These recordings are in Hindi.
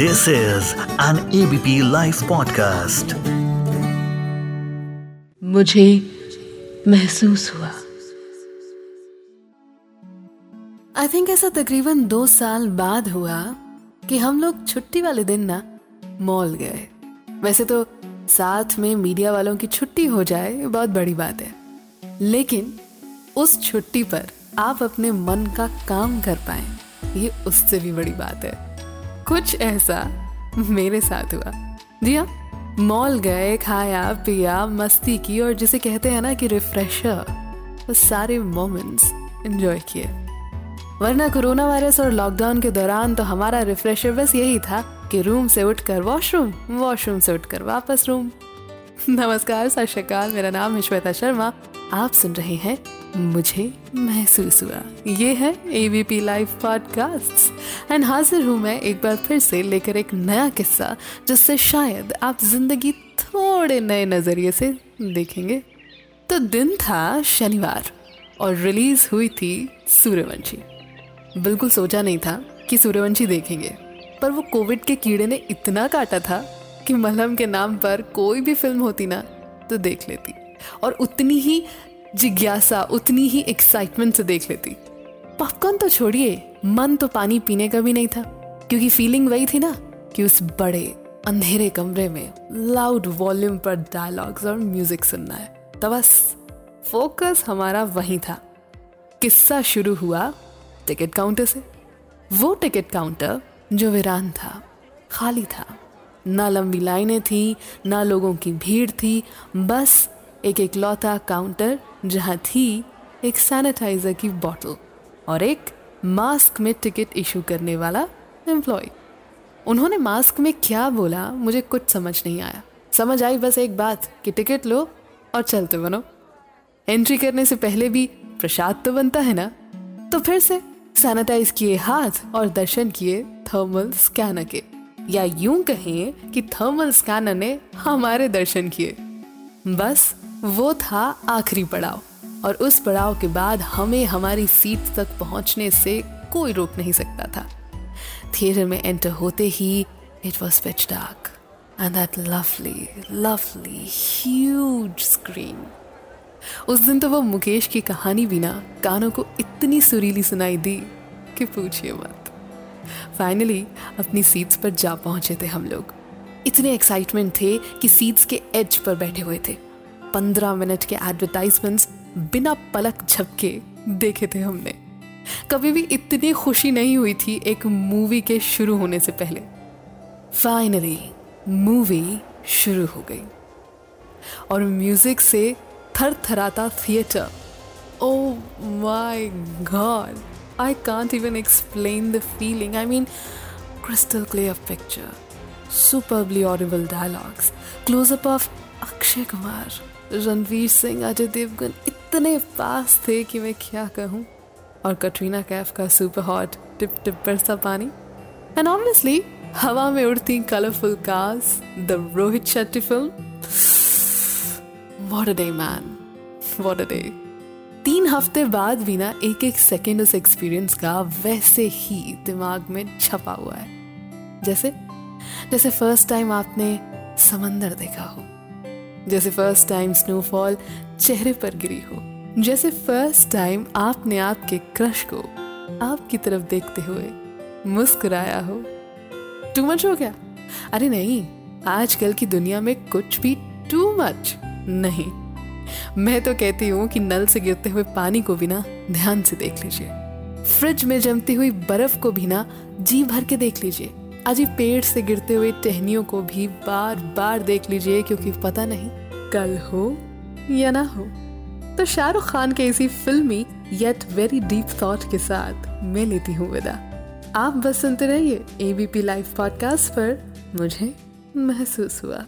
This is an ABP Life podcast. मुझे महसूस हुआ। आई थिंक ऐसा तकरीबन दो साल बाद हुआ कि हम लोग छुट्टी वाले दिन ना मॉल गए। वैसे तो साथ में मीडिया वालों की छुट्टी हो जाए बहुत बड़ी बात है। लेकिन उस छुट्टी पर आप अपने मन का काम कर पाए ये उससे भी बड़ी बात है। कुछ ऐसा मेरे साथ हुआ। हाँ मॉल गए, खाया, पिया, मस्ती की और जिसे कहते हैं ना कि रिफ्रेशर वो सारे मोमेंट्स एंजॉय किए। वरना कोरोना वायरस और लॉकडाउन के दौरान तो हमारा रिफ्रेशर बस यही था कि रूम से उठकर वॉशरूम वॉशरूम से उठकर वापस रूम नमस्कार, सत मेरा नाम है श्वेता शर्मा। आप सुन रहे हैं मुझे महसूस हुआ। ये है एबीपी लाइव पॉडकास्ट एंड हाजिर हूँ मैं एक बार फिर से लेकर एक नया किस्सा, जिससे शायद आप ज़िंदगी थोड़े नए नज़रिए से देखेंगे। तो दिन था शनिवार और रिलीज़ हुई थी सूर्यवंशी। बिल्कुल सोचा नहीं था कि सूर्यवंशी देखेंगे। पर वो कोविड के कीड़े ने इतना काटा था कि मलहम के नाम पर कोई भी फ़िल्म होती ना तो देख लेती। और उतनी ही जिज्ञासा उतनी ही एक्साइटमेंट से देख लेती। पॉपकॉर्न तो छोड़िए, मन तो पानी पीने का भी नहीं था, क्योंकि फीलिंग वही थी ना कि उस बड़े, अंधेरे कमरे में लाउड वॉल्यूम पर डायलॉग्स और म्यूज़िक सुनना है। तो बस फोकस हमारा वही था। किस्सा शुरू हुआ टिकट काउंटर से। वो टिकट काउंटर जो वीरान था, खाली था। ना लंबी लाइनें थी, ना लोगों की भीड़ थी, बस एक एकलौता काउंटर जहाँ थी एक सैनिटाइजर की बोतल और एक मास्क में टिकट इशू करने वाला एम्प्लॉय उन्होंने मास्क में क्या बोला, मुझे कुछ समझ नहीं आया। समझ आई बस एक बात कि टिकट लो और चलते बनो। एंट्री करने से पहले भी प्रसाद तो बनता है ना? तो फिर से सैनिटाइज किए हाथ और दर्शन किए थर्मल स्कैनर के। या यूँ कहें कि थर्मल स्कैनर ने हमारे दर्शन किए। बस वो था आखिरी पड़ाव। और उस पड़ाव के बाद हमें हमारी सीट तक पहुँचने से कोई रोक नहीं सकता था। थिएटर में एंटर होते ही it was pitch dark and that lovely lovely huge screen उस दिन तो वो मुकेश की कहानी बिना कानों को इतनी सुरीली सुनाई दी कि पूछिए मत। फाइनली अपनी सीट्स पर जा पहुँचे थे हम लोग। इतने एक्साइटमेंट थे कि सीट्स के एज पर बैठे हुए थे। पंद्रह मिनट के एडवर्टाइजमेंट्स बिना पलक झपके देखे थे हमने। कभी भी इतनी खुशी नहीं हुई थी एक मूवी के शुरू होने से पहले। फाइनली मूवी शुरू हो गई। और म्यूज़िक से थर थराता theatre oh my god I can't even explain the feeling I mean crystal picture, superbly audible dialogues, close up of Akshay Kumar, Ranveer Singh, Ajay Devgn इतने पास थे कि मैं क्या कहूँ। और कटरीना कैफ का सुपर हॉट टिप टिप पर सा पानी। एंड ऑब्वियसली हवा में उड़ती colourful cars the Rohit Shetty film what a day man what a day तीन हफ़्ते बाद भी ना एक एक सेकेंड उस एक्सपीरियंस का वैसे ही दिमाग में छपा हुआ है। जैसे जैसे फ़र्स्ट टाइम आपने समंदर देखा हो। जैसे फ़र्स्ट टाइम स्नोफॉल चेहरे पर गिरी हो, जैसे फ़र्स्ट टाइम आपने आपके क्रश को आपकी तरफ़ देखते हुए मुस्कुराया हो। टू मच हो गया। अरे नहीं, आजकल की दुनिया में कुछ भी टू मच नहीं। मैं तो कहती हूँ कि नल से गिरते हुए पानी को भी ना ध्यान से देख लीजिए। फ्रिज में जमती हुई बर्फ़ को भी ना जी भर के देख लीजिए। अजी पेड़ से गिरते हुए टहनियों को भी बार बार देख लीजिए, क्योंकि पता नहीं कल हो या ना हो। तो शाहरुख खान के इसी फिल्मी येट वेरी डीप थॉट के साथ मैं लेती हूँ विदा। आप बस सुनते रहिए एबीपी लाइव पॉडकास्ट पर मुझे महसूस हुआ।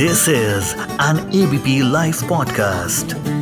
This is an ABP Life podcast.